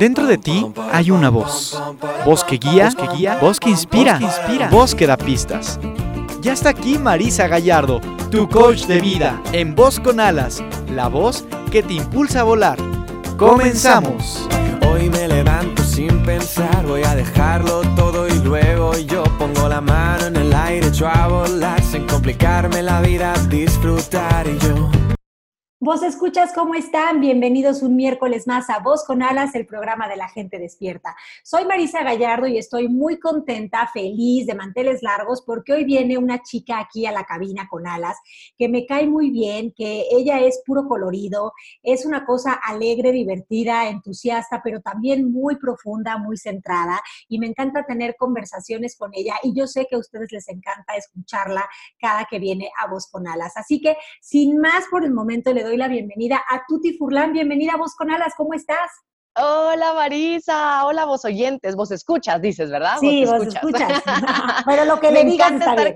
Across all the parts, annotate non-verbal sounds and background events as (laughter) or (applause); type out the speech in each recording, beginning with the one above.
Dentro de ti hay una voz. Voz que guía, que guía, voz que inspira, inspira, voz que da pistas. Ya está aquí Marisa Gallardo, tu coach de vida, en Voz con Alas, la voz que te impulsa a volar. Comenzamos. Hoy me levanto sin pensar, voy a dejarlo todo y luego yo pongo la mano en el aire, echo a volar complicarme la vida, disfrutar y yo. Vos escuchas cómo están, bienvenidos un miércoles más a Voz con Alas, el programa de la gente despierta. Soy Marisa Gallardo y estoy muy contenta, feliz, de manteles largos, porque hoy viene una chica aquí a la cabina con alas que me cae muy bien, que ella es puro colorido, es una cosa alegre, divertida, entusiasta, pero también muy profunda, muy centrada y me encanta tener conversaciones con ella y yo sé que a ustedes les encanta escucharla cada que viene a Voz con Alas. Así que sin más por el momento le la bienvenida a Tuti Furlan. Bienvenida a Voz con Alas, ¿cómo estás? Hola Marisa, hola vos oyentes, vos escuchas, dices, ¿verdad? Sí, vos, escuchas. (laughs) Pero lo que le digas está bien.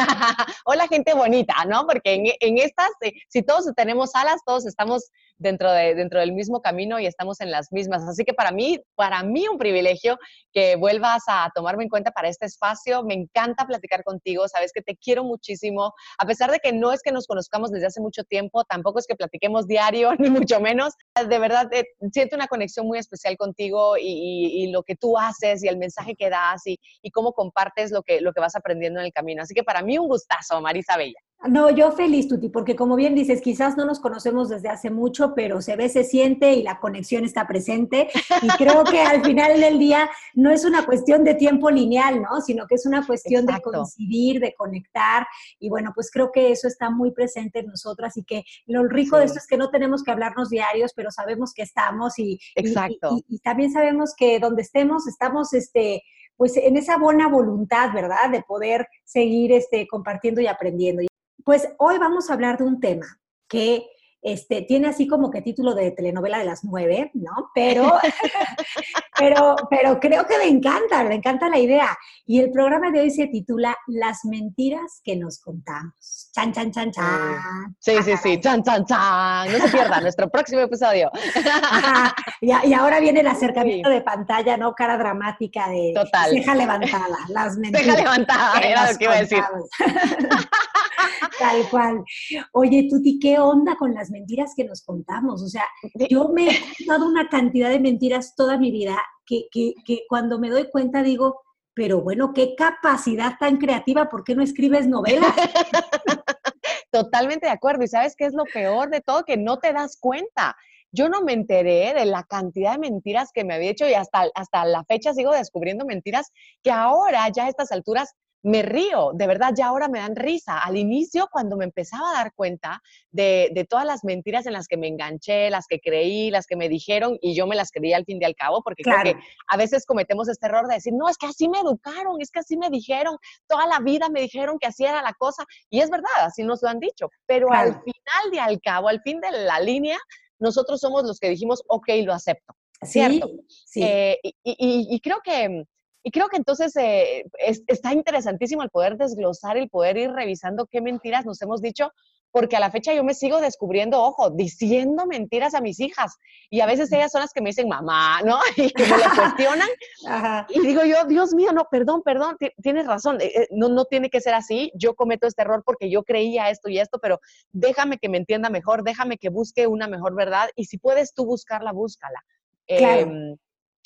(laughs) hola gente bonita, ¿no? Porque en, estas, eh, si todos tenemos alas, todos estamos dentro, de, dentro del mismo camino y estamos en las mismas. Así que para mí, para mí un privilegio que vuelvas a tomarme en cuenta para este espacio. Me encanta platicar contigo, sabes que te quiero muchísimo, a pesar de que no es que nos conozcamos desde hace mucho tiempo, tampoco es que platiquemos diario, (laughs) ni mucho menos. De verdad, eh, siento una conexión muy especial contigo y, y, lo que tú haces y el mensaje que das y, y cómo compartes lo que, lo que vas aprendiendo en el camino. Así que para mí un gustazo, Marisa Bella. No, yo feliz, Tuti, porque como bien dices, quizás no nos conocemos desde hace mucho, pero se ve, se siente y la conexión está presente. Y creo que al final del día no es una cuestión de tiempo lineal, ¿no? Sino que es una cuestión de coincidir, de conectar. Y bueno, pues creo que eso está muy presente en nosotras y que lo rico de esto es que no tenemos que hablarnos diarios, pero sabemos que estamos y, Exacto. y, y, y también sabemos que donde estemos, estamos, este, pues en esa buena voluntad, ¿verdad? De poder seguir este, compartiendo y aprendiendo. Pues hoy vamos a hablar de un tema que este, tiene así como que título de telenovela de las nueve, ¿no? Pero, (laughs) (laughs) pero, pero creo que me encanta, me encanta la idea. Y el programa de hoy se titula Las mentiras que nos contamos. Chan, chan, chan, chan. Sí, sí, sí, chan, chan, chan. No se pierda (laughs) nuestro próximo episodio. Ajá. Y, y, ahora viene el acercamiento sí. de pantalla, ¿no? Cara dramática de Total. ceja levantada, las mentiras. Ceja levantada, era lo que iba a decir. (laughs) Tal cual. Oye, Tuti, ¿qué onda con las mentiras que nos contamos? O sea, yo me he contado una cantidad de mentiras toda mi vida que, que, que cuando me doy cuenta digo, pero bueno, qué capacidad tan creativa, ¿por qué no escribes novelas? (laughs) Totalmente de acuerdo. ¿Y sabes qué es lo peor de todo? Que no te das cuenta. Yo no me enteré de la cantidad de mentiras que me había hecho y hasta, hasta la fecha sigo descubriendo mentiras que ahora ya a estas alturas me río, de verdad, ya ahora me dan risa. Al inicio, cuando me empezaba a dar cuenta de, de, todas las mentiras en las que me enganché, las que creí, las que me dijeron, y yo me las creí al fin y al cabo, porque claro. creo que a veces cometemos este error de decir, no, es que así me educaron, es que así me dijeron, toda la vida me dijeron que así era la cosa, y es verdad, así nos lo han dicho, pero claro. al final de al cabo, al fin de la línea, nosotros somos los que dijimos, ok, lo acepto. ¿Cierto? Sí, sí. Eh, y, y, y creo que y creo que entonces eh, es, está interesantísimo el poder desglosar, el poder ir revisando qué mentiras nos hemos dicho, porque a la fecha yo me sigo descubriendo, ojo, diciendo mentiras a mis hijas. Y a veces ellas son las que me dicen mamá, ¿no? (laughs) Y que me lo cuestionan. (laughs) Ajá. Y digo yo, Dios mío, no, perdón, perdón, tienes razón, eh, no, no tiene que ser así. Yo cometo este error porque yo creía esto y esto, pero déjame que me entienda mejor, déjame que busque una mejor verdad. Y si puedes tú buscarla, búscala. Claro. Eh,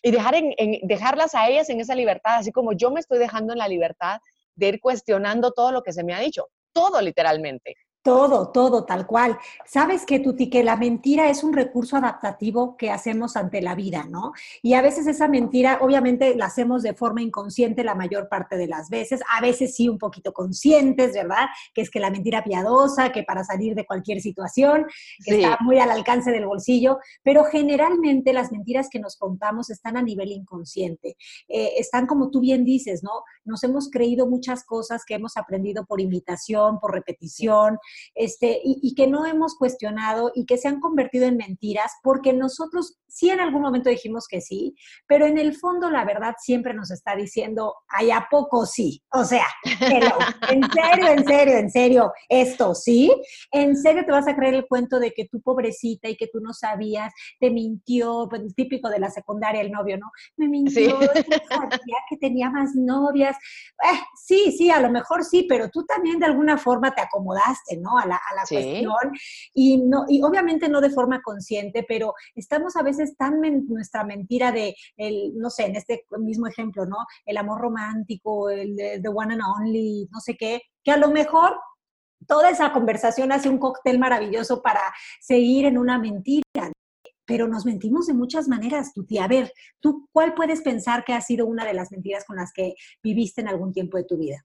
y dejar en, en, dejarlas a ellas en esa libertad, así como yo me estoy dejando en la libertad de ir cuestionando todo lo que se me ha dicho, todo literalmente. Todo, todo, tal cual. Sabes que, Tuti, que la mentira es un recurso adaptativo que hacemos ante la vida, ¿no? Y a veces esa mentira, obviamente, la hacemos de forma inconsciente la mayor parte de las veces, a veces sí un poquito conscientes, ¿verdad? Que es que la mentira piadosa, que para salir de cualquier situación, que sí. está muy al alcance del bolsillo, pero generalmente las mentiras que nos contamos están a nivel inconsciente. Eh, están, como tú bien dices, ¿no? Nos hemos creído muchas cosas que hemos aprendido por imitación, por repetición, este, y, y que no hemos cuestionado y que se han convertido en mentiras porque nosotros sí en algún momento dijimos que sí, pero en el fondo la verdad siempre nos está diciendo, ay, ¿a poco sí? O sea, en serio, en serio, en serio, esto sí, en serio te vas a creer el cuento de que tu pobrecita y que tú no sabías, te mintió, pues típico de la secundaria el novio, ¿no? Me mintió, sabía que tenía más novias. Eh, sí, sí, a lo mejor sí, pero tú también de alguna forma te acomodaste, ¿no? A la, a la cuestión y no y obviamente no de forma consciente, pero estamos a veces tan nuestra mentira de el no sé, en este mismo ejemplo, ¿no? El amor romántico, el de the one and only, no sé qué, que a lo mejor toda esa conversación hace un cóctel maravilloso para seguir en una mentira. Pero nos mentimos de muchas maneras, Tuti. A ver, ¿tú cuál puedes pensar que ha sido una de las mentiras con las que viviste en algún tiempo de tu vida?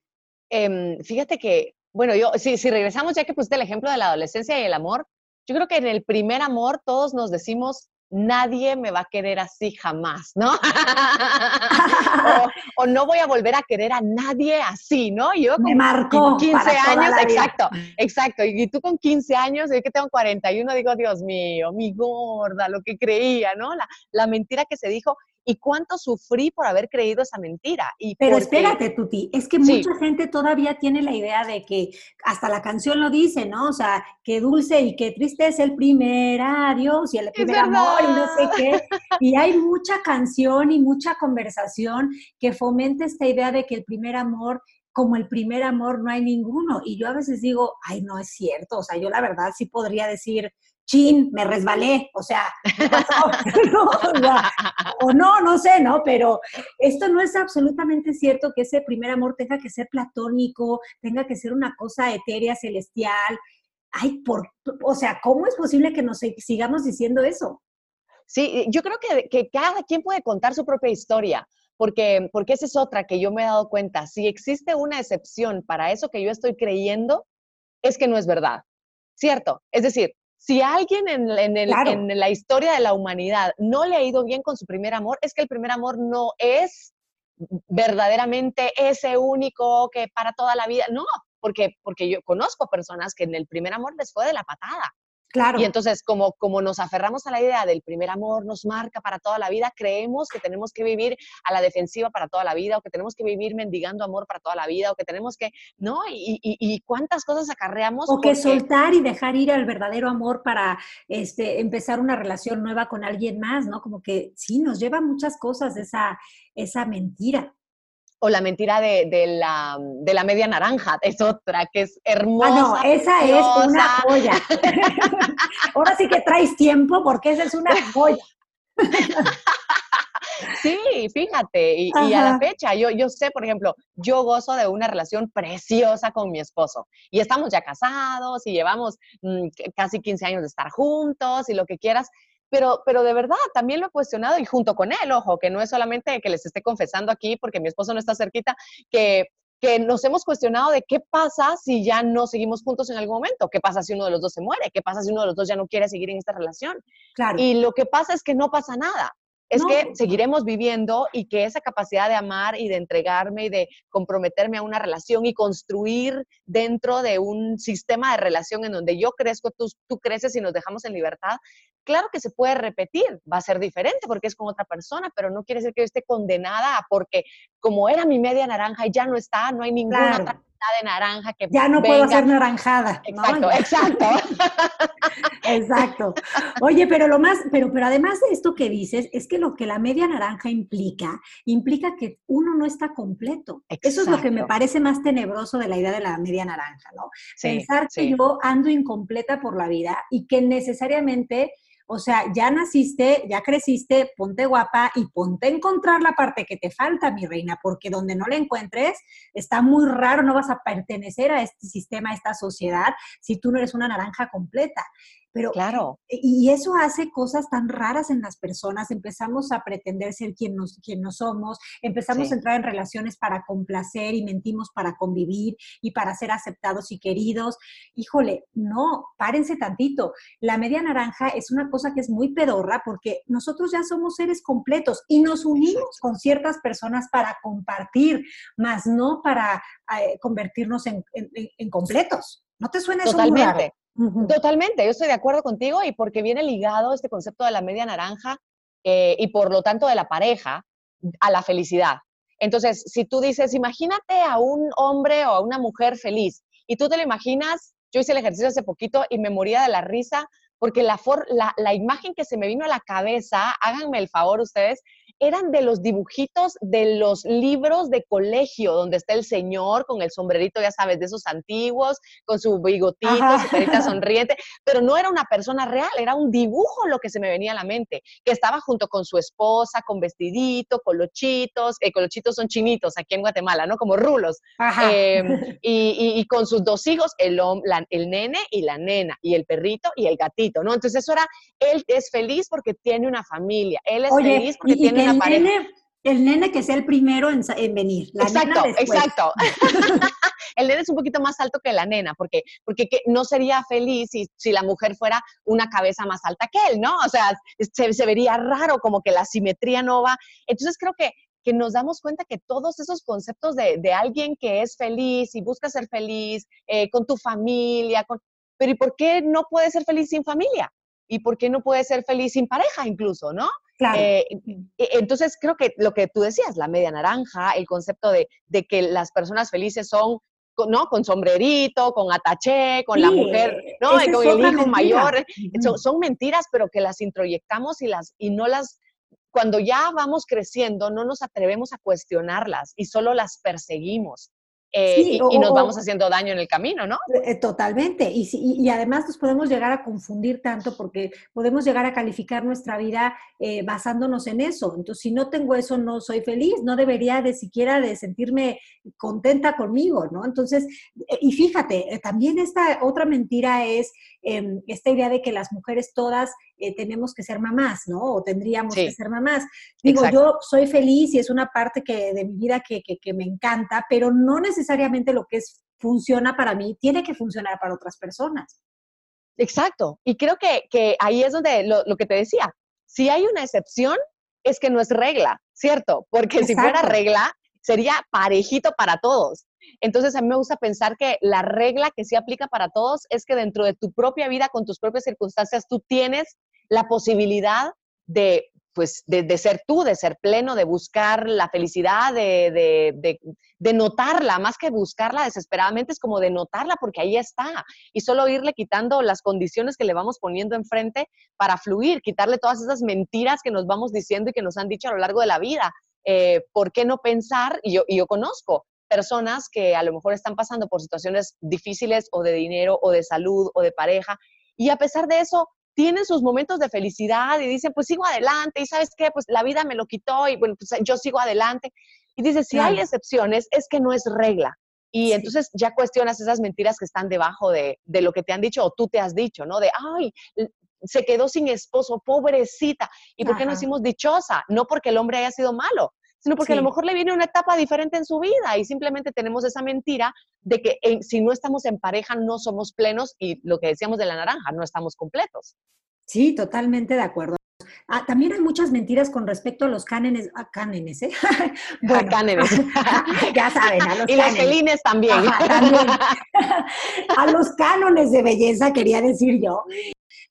Eh, fíjate que, bueno, yo, si, si regresamos ya que pusiste el ejemplo de la adolescencia y el amor, yo creo que en el primer amor todos nos decimos, nadie me va a querer así jamás, ¿no? (laughs) o, no voy a volver a querer a nadie así, ¿no? Yo con, me marcó 15 años, exacto, exacto. Y, tú con 15 años, yo que tengo 41, digo, Dios mío, mi gorda, lo que creía, ¿no? La, la mentira que se dijo y cuánto sufrí por haber creído esa mentira. Y Pero espérate, Tuti, es que mucha gente todavía tiene la idea de que hasta la canción lo dice, ¿no? O sea, que dulce y que triste es el primer adiós y el primer amor y no sé qué. (laughs) Y hay mucha canción y mucha conversación que fomenta esta idea de que el primer amor como el primer amor no hay ninguno. Y yo a veces digo, ay, no es cierto. O sea, yo la verdad sí podría decir, chin, me resbalé, (laughs) o sea, o, no, no sé, ¿no? Pero esto no es absolutamente cierto que ese primer amor tenga que ser platónico, tenga que ser una cosa etérea, celestial. Ay, por, o sea, ¿cómo es posible que nos sigamos diciendo eso? Sí, yo creo que, que cada quien puede contar su propia historia, porque, porque esa es otra que yo me he dado cuenta. Si existe una excepción para eso que yo estoy creyendo, es que no es verdad. ¿Cierto? Es decir, si alguien en, en, la historia de la humanidad no le ha ido bien con su primer amor, es que el primer amor no es verdaderamente ese único que para toda la vida. No, porque, porque yo conozco personas que en el primer amor les fue de la patada. Claro. Y entonces, como, como nos aferramos a la idea del primer amor, nos marca para toda la vida, creemos que tenemos que vivir a la defensiva para toda la vida, o que tenemos que vivir mendigando amor para toda la vida, o que tenemos que, ¿no? Y, y, cuántas cosas acarreamos. O que soltar y dejar ir al verdadero amor para este, empezar una relación nueva con alguien más, ¿no? Como que sí, nos lleva muchas cosas esa, esa mentira o la mentira de, de, la, de, la, media naranja, es otra que es hermosa. Ah, no, esa es una joya. (laughs) Ahora sí que traes tiempo porque esa es una joya. Sí, fíjate, y, y, a la fecha, yo, yo sé, por ejemplo, yo gozo de una relación preciosa con mi esposo y estamos ya casados y llevamos mm, casi 15 años de estar juntos y lo que quieras, pero, pero de verdad, también lo he cuestionado y junto con él, ojo, que no es solamente que les esté confesando aquí porque mi esposo no está cerquita, que, que nos hemos cuestionado de qué pasa si ya no seguimos juntos en algún momento, qué pasa si uno de los dos se muere, qué pasa si uno de los dos ya no quiere seguir en esta relación. Claro. Y lo que pasa es que no pasa nada es que seguiremos viviendo y que esa capacidad de amar y de entregarme y de comprometerme a una relación y construir dentro de un sistema de relación en donde yo crezco, tú, tú creces y nos dejamos en libertad, claro que se puede repetir, va a ser diferente porque es con otra persona, pero no quiere decir que yo esté condenada porque como era mi media naranja y ya no está, no hay ninguna otra de naranja que ya no puedo ser naranjada. Exacto, exacto. (laughs) exacto. Oye, pero lo más, pero, pero además de esto que dices, es que lo que la media naranja implica, implica que uno no está completo. Eso es lo que me parece más tenebroso de la idea de la media naranja, ¿no? Pensar que yo ando incompleta por la vida y que necesariamente o sea, ya naciste, ya creciste, ponte guapa y ponte a encontrar la parte que te falta, mi reina, porque donde no la encuentres está muy raro, no vas a pertenecer a este sistema, a esta sociedad, si tú no eres una naranja completa. Pero, claro. Y eso hace cosas tan raras en las personas. Empezamos a pretender ser quien, nos, quien no somos, empezamos a entrar en relaciones para complacer y mentimos para convivir y para ser aceptados y queridos. Híjole, no, párense tantito. La media naranja es una cosa que es muy pedorra porque nosotros ya somos seres completos y nos unimos con ciertas personas para compartir, más no para eh, convertirnos en, completos. ¿No te suena eso Totalmente. Totalmente, yo estoy de acuerdo contigo y porque viene ligado este concepto de la media naranja eh, y por lo tanto de la pareja a la felicidad. Entonces, si tú dices, imagínate a un hombre o a una mujer feliz y tú te lo imaginas, yo hice el ejercicio hace poquito y me moría de la risa porque la, la, la imagen que se me vino a la cabeza, háganme el favor ustedes, eran de los dibujitos de los libros de colegio, donde está el señor con el sombrerito, ya sabes, de esos antiguos, con su bigotito, su carita sonriente, pero no era una persona real, era un dibujo lo que se me venía a la mente, que estaba junto con su esposa, con vestidito, con los chitos, eh, con los chitos son chinitos aquí en Guatemala, ¿no? Como rulos. Em, (laughs) y, con sus dos hijos, el, el nene y la nena, y el perrito y el gatito, ¿no? Entonces eso era, él es feliz porque tiene una familia, él es feliz porque tiene el Nene, el nene que sea el primero en, venir. exacto, exacto. (laughs) (laughs) el nene es un poquito más alto que la nena, porque, porque no sería feliz si, si, la mujer fuera una cabeza más alta que él, ¿no? O sea, se, se vería raro, como que la simetría no va. Entonces creo que que nos damos cuenta que todos esos conceptos de, de alguien que es feliz y busca ser feliz eh, con tu familia, con, pero ¿y por qué no puede ser feliz sin familia? ¿Y por qué no puede ser feliz sin pareja incluso, no? Eh, e, entonces, creo que lo que tú decías, la media naranja, el concepto de, que las personas felices son ¿no? Con sombrerito, con ataché, con la mujer, ¿no? con el hijo mayor. Son, mentiras, pero que las introyectamos y, las, y no las, cuando ya vamos creciendo, no nos atrevemos a cuestionarlas y solo las perseguimos. Eh, y, nos vamos haciendo daño en el camino, ¿no? Eh, totalmente. Y, y, además nos podemos llegar a confundir tanto porque podemos llegar a calificar nuestra vida eh, basándonos en eso. Entonces, si no tengo eso, no soy feliz, no debería de siquiera de sentirme contenta conmigo, ¿no? Entonces, y fíjate, también esta otra mentira es em, esta idea de que las mujeres todas tenemos que ser mamás, ¿no? O tendríamos que ser mamás. Digo, yo soy feliz y es una parte que, de mi vida que, que, que me encanta, pero no necesariamente lo que es, funciona para mí tiene que funcionar para otras personas. Exacto. Y creo que, que ahí es donde lo, que te decía, si hay una excepción, es que no es regla, ¿cierto? Porque si fuera regla, sería parejito para todos. Entonces, a mí me gusta pensar que la regla que sí aplica para todos es que dentro de tu propia vida, con tus propias circunstancias, tú tienes la posibilidad de pues de, ser tú, de ser pleno, de buscar la felicidad, de, de, notarla, más que buscarla desesperadamente, es como de notarla porque ahí está. Y solo irle quitando las condiciones que le vamos poniendo enfrente para fluir, quitarle todas esas mentiras que nos vamos diciendo y que nos han dicho a lo largo de la vida. Eh, ¿Por qué no pensar? Y yo, y yo conozco personas que a lo mejor están pasando por situaciones difíciles o de dinero o de salud o de pareja. Y a pesar de eso, tienen sus momentos de felicidad y dicen, pues sigo adelante y sabes qué, pues la vida me lo quitó y bueno, pues yo sigo adelante. Y dice, si hay excepciones, es que no es regla. Y entonces ya cuestionas esas mentiras que están debajo de, de, lo que te han dicho o tú te has dicho, ¿no? De, ay, se quedó sin esposo, pobrecita. ¿Y por qué no decimos dichosa? No porque el hombre haya sido malo, sino porque a lo mejor le viene una etapa diferente en su vida y simplemente tenemos esa mentira de que si no estamos en pareja no somos plenos y lo que decíamos de la naranja, no estamos completos. Sí, totalmente de acuerdo. Ah, también hay muchas mentiras con respecto a los cánones, a cánones, ¿eh? (laughs) bueno, cánones. (laughs) ya saben, a (laughs) los Y los felines también. también. a los cánones de belleza, quería decir yo.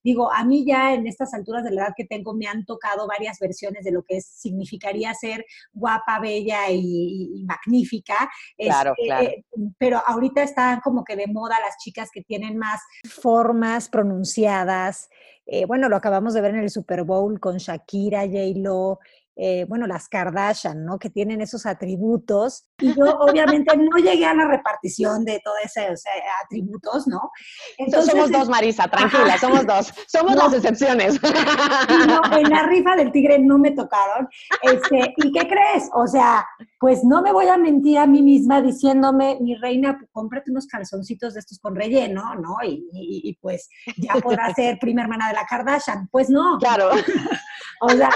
Digo, a mí ya en estas alturas de la edad que tengo me han tocado varias versiones de lo que significaría ser guapa, bella y, magnífica. Claro, este, claro. Eh, pero ahorita están como que de moda las chicas que tienen más formas pronunciadas. Eh, bueno, lo acabamos de ver en el Super Bowl con Shakira, J-Lo, eh, bueno, las Kardashian, ¿no? Que tienen esos atributos. Y yo (laughs) obviamente no llegué a la repartición de todos esos atributos, ¿no? Entonces, somos dos, Marisa, tranquila, somos dos. Somos las excepciones. no, en la rifa del tigre no me tocaron. Este, ¿Y qué crees? O sea, pues no me voy a mentir a mí misma diciéndome, mi reina, cómprate unos calzoncitos de estos con relleno, ¿no? Y, y pues ya podrá (laughs) ser prima hermana de la Kardashian. Pues no. Claro. (laughs) o sea,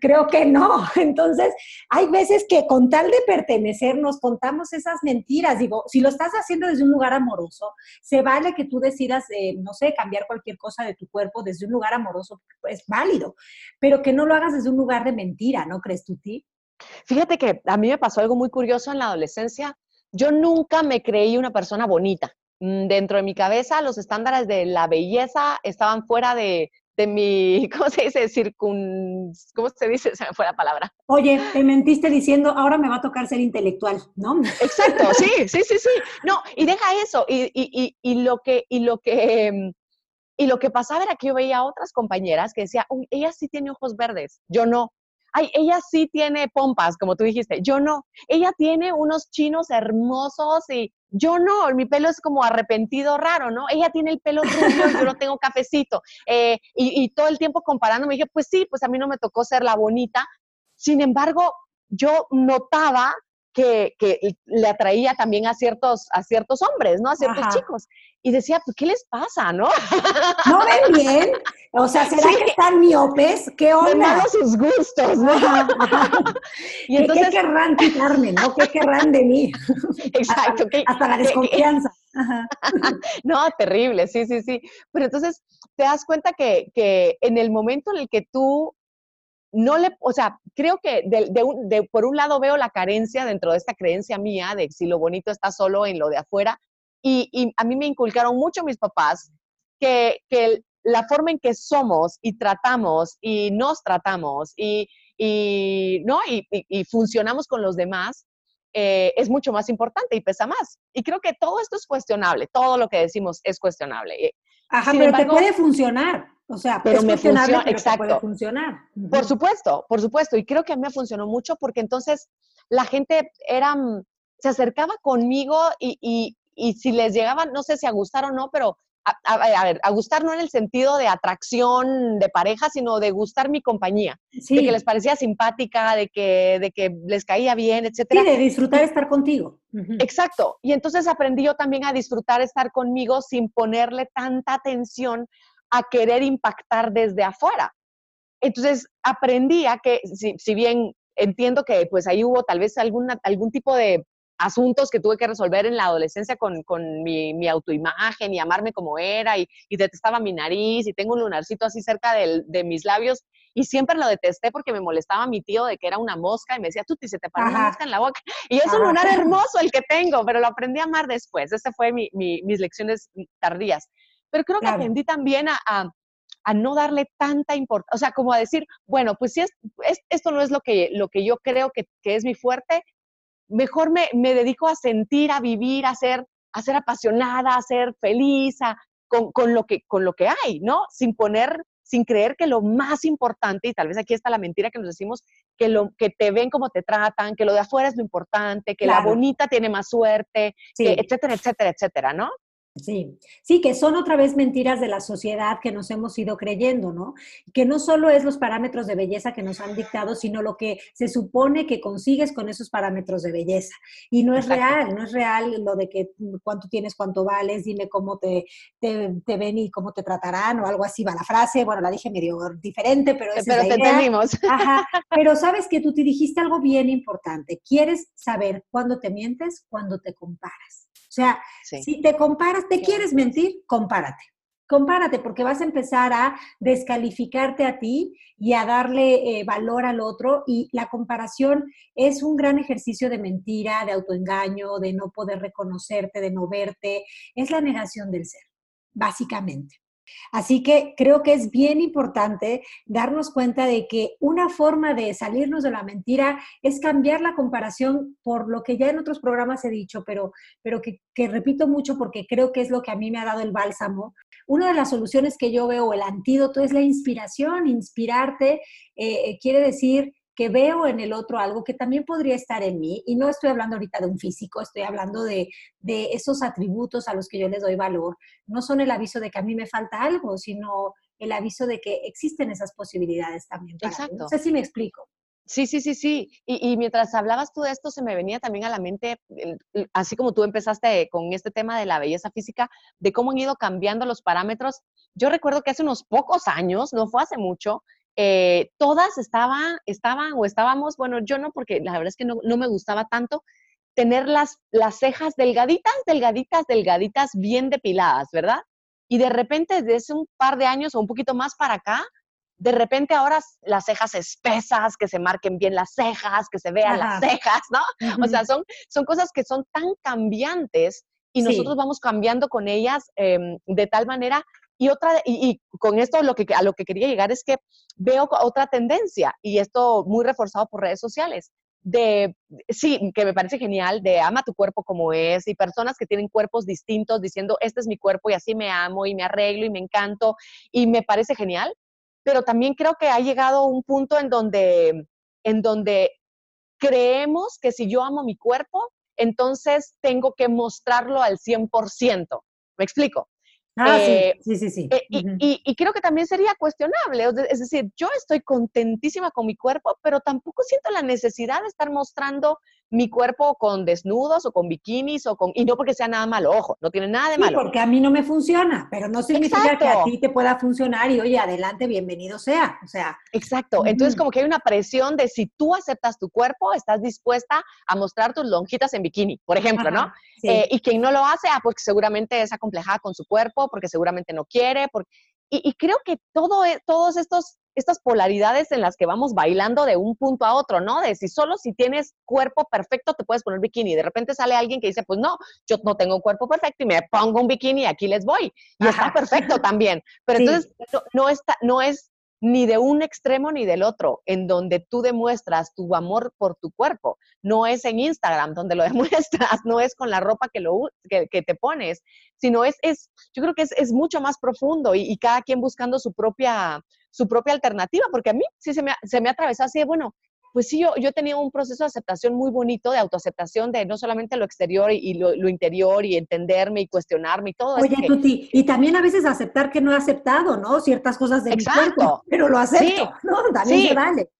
Creo que no. (laughs) Entonces, hay veces que con tal de pertenecer nos contamos esas mentiras. Digo, si lo estás haciendo desde un lugar amoroso, se vale que tú decidas, eh, no sé, cambiar cualquier cosa de tu cuerpo desde un lugar amoroso, es válido, pero que no lo hagas desde un lugar de mentira, ¿no crees tú, ti? Fíjate que a mí me pasó algo muy curioso en la adolescencia. Yo nunca me creí una persona bonita. Mm, dentro de mi cabeza, los estándares de la belleza estaban fuera de, de mi, (laughs) ¿cómo se dice? Circun, ¿cómo se dice? Se me fue la palabra. Oye, te mentiste diciendo, ahora me va a tocar ser intelectual, ¿no? Exacto, sí, (laughs) sí, sí, sí. No, y deja eso, y, y, y, lo que, y lo que, em, y lo que pasaba era que yo veía a otras compañeras que decía, uy, ella sí tiene ojos verdes, yo no ay, ella sí tiene pompas, como tú dijiste, yo no. Ella tiene unos chinos hermosos y yo no, mi pelo es como arrepentido raro, ¿no? Ella tiene el pelo rubio, yo no tengo cafecito. (laughs) Eh, y, y, todo el tiempo comparando, me dije, pues sí, pues a mí no me tocó ser la bonita. Sin embargo, yo notaba que, que, le atraía también a ciertos, a ciertos hombres, ¿no? A ciertos chicos. Y decía, pues, ¿qué les pasa, no? ¿No ven bien? O sea, ¿será que están miopes? ¿Qué onda? De sus gustos, ¿no? (laughs) y entonces... ¿Qué, querrán quitarme, no? ¿Qué querrán de mí? (laughs) Exacto. Hasta, hasta la desconfianza. (laughs) no, terrible, sí, sí, sí. Pero entonces te das cuenta que, que en el momento en el que tú no le, o sea, creo que de, por un lado veo la carencia dentro de esta creencia mía de si lo bonito está solo en lo de afuera, y, a mí me inculcaron mucho mis papás que, que, la forma en que somos y tratamos y nos tratamos y, y ¿no? Y, funcionamos con los demás eh, es mucho más importante y pesa más. Y creo que todo esto es cuestionable, todo lo que decimos es cuestionable. Ajá, pero te puede funcionar. O sea, pero me funciona, exacto. puede funcionar. Por supuesto, por supuesto. Y creo que a mí me funcionó mucho porque entonces la gente era, mm, se acercaba conmigo y, y, y si les llegaban, no sé si a gustar o no, pero a, ver, a gustar no en el sentido de atracción de pareja, sino de gustar mi compañía, de que les parecía simpática, de que, de que les caía bien, etcétera. Sí, de disfrutar estar contigo. Exacto. Y entonces aprendí yo también a disfrutar estar conmigo sin ponerle tanta atención a querer impactar desde afuera. Entonces aprendí a que, si, si bien entiendo que pues ahí hubo tal vez alguna, algún tipo de asuntos que tuve que resolver en la adolescencia con, con mi, mi, autoimagen y amarme como era y, y, detestaba mi nariz y tengo un lunarcito así cerca de, de mis labios y siempre lo detesté porque me molestaba mi tío de que era una mosca y me decía, tú se te paró una mosca en la boca. (laughs) Y es un lunar (laughs) hermoso el que tengo, pero lo aprendí a amar después. Esa fue mi, mi, mis lecciones tardías. Pero creo que aprendí también a, a, a, no darle tanta importancia, o sea, como a decir, bueno, pues si es, es, esto no es lo que, lo que yo creo que, que es mi fuerte, mejor me, me, dedico a sentir, a vivir, a ser, a ser apasionada, a ser feliz, con, con, lo que, con lo que hay, ¿no? Sin poner, sin creer que lo más importante, y tal vez aquí está la mentira que nos decimos, que, lo, que te ven como te tratan, que lo de afuera es lo importante, que la bonita tiene más suerte, etcétera, etcétera, etcétera, ¿no? Sí, sí, que son otra vez mentiras de la sociedad que nos hemos ido creyendo, ¿no? Que no solo es los parámetros de belleza que nos han dictado, sino lo que se supone que consigues con esos parámetros de belleza. Y no es real, no es real lo de que cuánto tienes, cuánto vales, dime cómo te, te, ven y cómo te tratarán o algo así va la frase. Bueno, la dije medio diferente, pero es Pero te entendimos. (laughs) Ajá. Pero sabes que tú te dijiste algo bien importante. ¿Quieres saber cuándo te mientes? Cuando te comparas. O sea, si te comparas, te quieres mentir, compárate. Compárate porque vas a empezar a descalificarte a ti y a darle eh, valor al otro y la comparación es un gran ejercicio de mentira, de autoengaño, de no poder reconocerte, de no verte, es la negación del ser, básicamente. Así que creo que es bien importante darnos cuenta de que una forma de salirnos de la mentira es cambiar la comparación por lo que ya en otros programas he dicho, pero, pero que, repito mucho porque creo que es lo que a mí me ha dado el bálsamo. Una de las soluciones que yo veo, el antídoto, es la inspiración. Inspirarte eh, quiere decir que veo en el otro algo que también podría estar en mí, y no estoy hablando ahorita de un físico, estoy hablando de, de esos atributos a los que yo les doy valor, no son el aviso de que a mí me falta algo, sino el aviso de que existen esas posibilidades también. Exacto. No sé si me explico. Sí, sí, sí, sí. Y, mientras hablabas tú de esto, se me venía también a la mente, así como tú empezaste con este tema de la belleza física, de cómo han ido cambiando los parámetros. Yo recuerdo que hace unos pocos años, no fue hace mucho, eh, todas estaban, estaban o estábamos, bueno, yo no, porque la verdad es que no, no me gustaba tanto, tener las, las cejas delgaditas, delgaditas, delgaditas, bien depiladas, ¿verdad? Y de repente, desde un par de años o un poquito más para acá, de repente ahora las cejas espesas, que se marquen bien las cejas, que se vean las cejas, ¿no? O sea, son, son cosas que son tan cambiantes y nosotros vamos cambiando con ellas em, de tal manera. Y otra, y, con esto a lo que quería llegar es que veo otra tendencia, y esto muy reforzado por redes sociales, de, sí, que me parece genial, de ama tu cuerpo como es, y personas que tienen cuerpos distintos diciendo, este es mi cuerpo y así me amo y me arreglo y me encanto, y me parece genial, pero también creo que ha llegado un punto en donde, en donde creemos que si yo amo mi cuerpo, entonces tengo que mostrarlo al 100%. ¿Me explico? Ah, sí, eh, sí, sí. sí. Eh, y, creo que también sería cuestionable. Es decir, yo estoy contentísima con mi cuerpo, pero tampoco siento la necesidad de estar mostrando mi cuerpo con desnudos o con bikinis o con y no porque sea nada malo, ojo, no tiene nada de malo. porque a mí no me funciona, pero no significa que a ti te pueda funcionar y oye, adelante, bienvenido sea, o sea. Exacto, entonces como que hay una presión de si tú aceptas tu cuerpo, estás dispuesta a mostrar tus lonjitas en bikini, por ejemplo, ¿no? Eh, y quien no lo hace, ah, porque seguramente es acomplejada con su cuerpo, porque seguramente no quiere, porque y, creo que todo, e, todos estos estas polaridades en las que vamos bailando de un punto a otro, ¿no? De si solo si tienes cuerpo perfecto te puedes poner bikini. De repente sale alguien que dice, pues no, yo no tengo un cuerpo perfecto y me pongo un bikini y aquí les voy. Y está perfecto (laughs) también. Pero entonces no, está, no es ni de un extremo ni del otro, en donde tú demuestras tu amor por tu cuerpo. No es en Instagram donde lo (laughs) demuestras, no es con la ropa que, lo, que, te pones, sino es, es, yo creo que es, es mucho más profundo y, y, cada quien buscando su propia, su propia alternativa, porque a mí sí se me, se me atravesó así de, bueno, pues sí, yo, yo he tenido un proceso de aceptación muy bonito, de autoaceptación, de no solamente lo exterior y, lo, interior y entenderme y cuestionarme y todo. Oye, Tuti, y también a veces aceptar que no he aceptado, ¿no? Ciertas cosas de exacto. mi cuerpo, pero lo acepto, ¿no? También sí. se vale.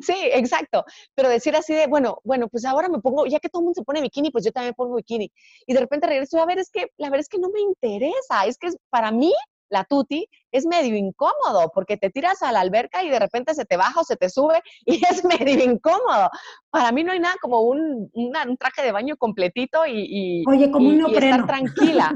Sí, exacto. Pero decir así de, bueno, bueno, pues ahora me pongo, ya que todo el mundo se pone bikini, pues yo también pongo bikini. Y de repente regreso, a ver, es que la verdad es que no me interesa, es que para mí la tuti, es medio incómodo porque te tiras a la alberca y de repente se te baja o se te sube (laughs) y es medio incómodo. Para mí no hay nada como un, traje de baño completito y, Oye, como un estar tranquila,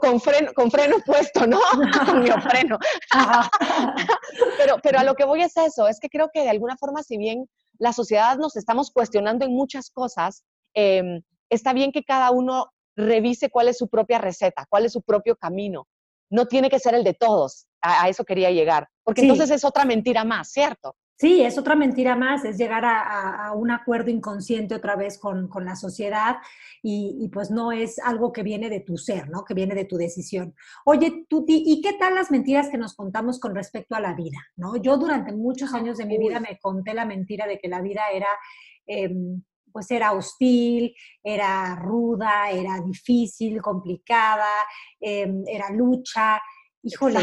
con, freno, con freno puesto, ¿no? (laughs) con (laughs) pero, pero a lo que voy es eso, es que creo que de alguna forma, si bien la sociedad nos estamos cuestionando en muchas cosas, em, está bien que cada uno revise cuál es su propia receta, cuál es su propio camino no tiene que ser el de todos. A, eso quería llegar, porque entonces es otra mentira más, ¿cierto? Sí, es otra mentira más, es llegar a, un acuerdo inconsciente otra vez con, la sociedad y, pues no es algo que viene de tu ser, ¿no? Que viene de tu decisión. Oye, Tuti, ¿y qué tal las mentiras que nos contamos con respecto a la vida, ¿no? Yo durante muchos años de mi vida me conté la mentira de que la vida era... Em, pues era hostil, era ruda, era difícil, complicada, em, era lucha. Híjole,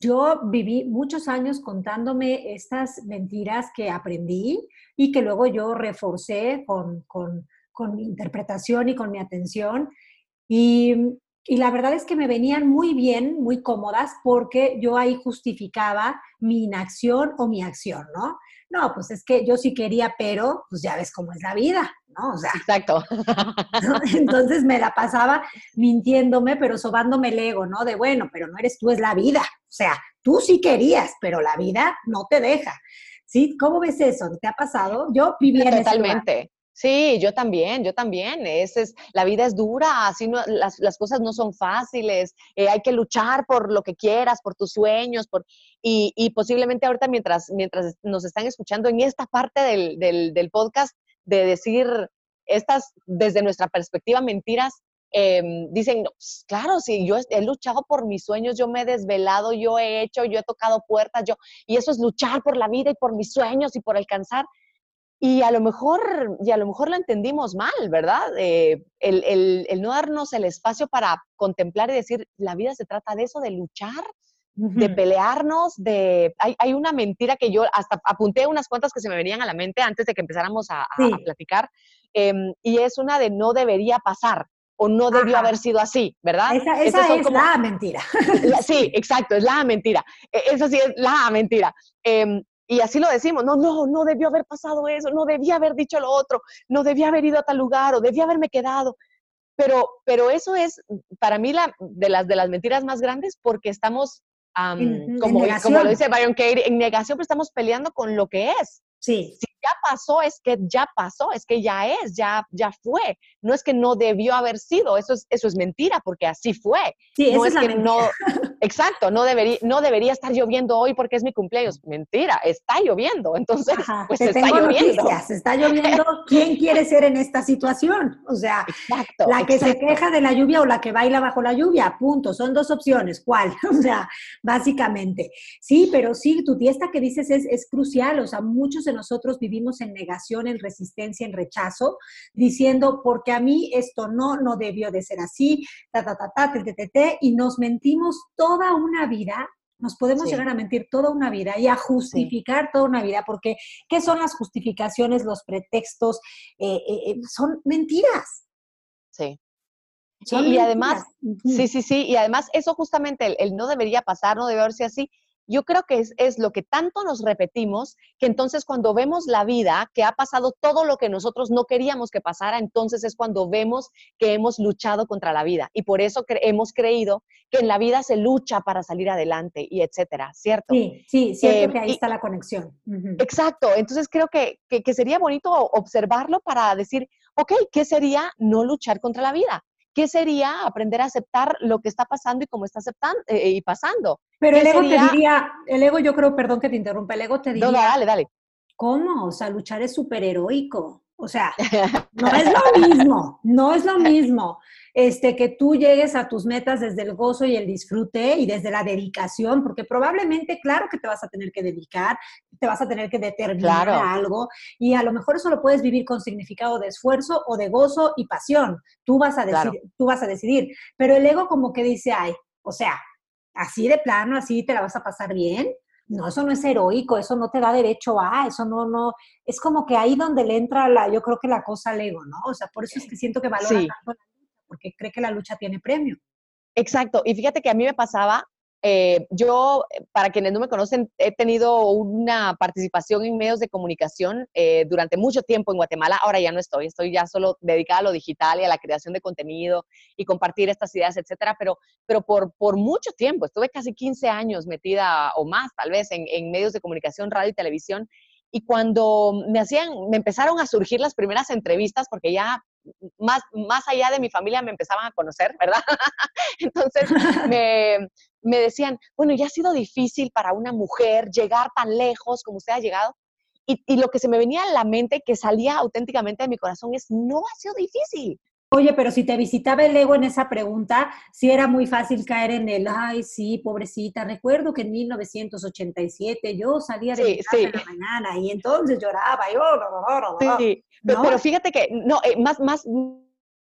yo viví muchos años contándome estas mentiras que aprendí y que luego yo reforcé con, mi interpretación y con mi atención. Y, y, la verdad es que me venían muy bien, muy cómodas, porque yo ahí justificaba mi inacción o mi acción, ¿no? No, pues es que yo sí quería, pero pues ya ves cómo es la vida, ¿no? O sea, Exacto. (laughs) Entonces me la pasaba mintiéndome, pero sobándome el ego, ¿no? De bueno, pero no eres tú, es la vida. O sea, tú sí querías, pero la vida no te deja. ¿Sí? ¿Cómo ves eso? ¿Te ha pasado? Yo vivía en Totalmente. Sí, yo también, yo también. Es, es, la vida es dura, así no, las, las, cosas no son fáciles, eh, hay que luchar por lo que quieras, por tus sueños, por, y, y, posiblemente ahorita mientras, mientras nos están escuchando en esta parte del, del, podcast de decir estas, desde nuestra perspectiva, mentiras, em, dicen, pues, claro, sí, yo he luchado por mis sueños, yo me he desvelado, yo he hecho, yo he tocado puertas, yo, y eso es luchar por la vida y por mis sueños y por alcanzar y a lo mejor, y a lo mejor lo entendimos mal, ¿verdad? Eh, el, el, el, no darnos el espacio para contemplar y decir, la vida se trata de eso, de luchar, de pelearnos, de... Hay, hay, una mentira que yo hasta apunté unas cuantas que se me venían a la mente antes de que empezáramos a, a, platicar, eh, y es una de no debería pasar o no debió haber sido así, ¿verdad? Esa, esa es como, la mentira. (laughs) sí, exacto, es la mentira. E, esa sí es la mentira. Eh, y así lo decimos, no, no, no debió haber pasado eso, no debía haber dicho lo otro, no debía haber ido a tal lugar o debía haberme quedado. Pero, pero eso es para mí la, de, las, de las mentiras más grandes porque estamos, um, como, como lo dice Byron Katie, en negación, pero estamos peleando con lo que es. Sí. Si ya pasó, es que ya pasó, es que ya es, ya, ya fue. No es que no debió haber sido, eso es, eso es mentira, porque así fue. Sí, no es, es que no, (laughs) exacto, no debería, no debería estar lloviendo hoy porque es mi cumpleaños. Mentira, está lloviendo, entonces, Ajá, pues te está tengo lloviendo. Noticias, está lloviendo. ¿Quién quiere ser en esta situación? O sea, exacto, la que exacto. se queja de la lluvia o la que baila bajo la lluvia, punto. Son dos opciones. ¿Cuál? (laughs) O sea, básicamente. Sí, pero sí, tu fiesta que dices es, es crucial. O sea, muchos de nosotros vivimos en negación, en resistencia, en rechazo, diciendo, porque a mí esto no, no debió de ser así, ta, ta, ta, ta, te, te, te, te, y nos mentimos toda una vida nos podemos Sí. llegar a mentir toda una vida y a justificar toda una vida, porque ¿qué son las justificaciones, los pretextos? Eh, eh, eh, son mentiras. Sí. Son Y- además. Sí, sí, sí. Y además, eso justamente, el, el no debería pasar, no debe verse así. Yo creo que es, es lo que tanto nos repetimos, que entonces cuando vemos la vida, que ha pasado todo lo que nosotros no queríamos que pasara, entonces es cuando vemos que hemos luchado contra la vida. Y por eso cre- hemos creído que en la vida se lucha para salir adelante y etcétera, ¿cierto? Sí, sí, cierto Eh, que ahí y- está la conexión. Ujú. Exacto, entonces creo que, que, que sería bonito observarlo para decir, ok, ¿qué sería no luchar contra la vida? ¿Qué sería aprender a aceptar lo que está pasando y cómo está aceptando y pasando? Pero ¿qué el ego sería- te diría, el ego yo creo, perdón que te interrumpa, el ego te diría, no, dale, dale. ¿cómo? O sea, luchar es súper heroico. O sea, no es lo mismo, no es lo mismo este, que tú llegues a tus metas desde el gozo y el disfrute y desde la dedicación, porque probablemente, claro que te vas a tener que dedicar, te vas a tener que determinar Claro. a algo y a lo mejor eso lo puedes vivir con significado de esfuerzo o de gozo y pasión. Tú vas a, Claro. decidir, tú vas a decidir, pero el ego como que dice, ay, o sea, así de plano, así te la vas a pasar bien. No, eso no es heroico, eso no te da derecho a, eso no, no, es como que ahí donde le entra la, yo creo que la cosa al ego, ¿no? O sea, por eso es que siento que valora Sí. tanto la lucha, porque cree que la lucha tiene premio. Exacto, y fíjate que a mí me pasaba, eh, yo, eh, para quienes no me conocen, he tenido una participación en medios de comunicación eh, durante mucho tiempo en Guatemala, ahora ya no estoy, estoy ya solo dedicada a lo digital y a la creación de contenido y compartir estas ideas, etcétera, pero, pero por, por mucho tiempo, estuve casi 15 años metida o más tal vez en, en medios de comunicación, radio y televisión, y cuando me hacían, me empezaron a surgir las primeras entrevistas, porque ya más, más allá de mi familia me empezaban a conocer, ¿verdad? (laughs) Entonces (laughs) me, me decían, bueno, ya ha sido difícil para una mujer llegar tan lejos como usted ha llegado. Y, y lo que se me venía a la mente, que salía auténticamente de mi corazón, es, no ha sido difícil. Oye, pero si te visitaba el ego en esa pregunta, sí era muy fácil caer en el, ay, sí, pobrecita, recuerdo que en 1987 yo salía de Sí, mi casa sí. en la mañana y entonces lloraba, yo, Sí, pero, ¿no? pero fíjate que, no, eh, más, más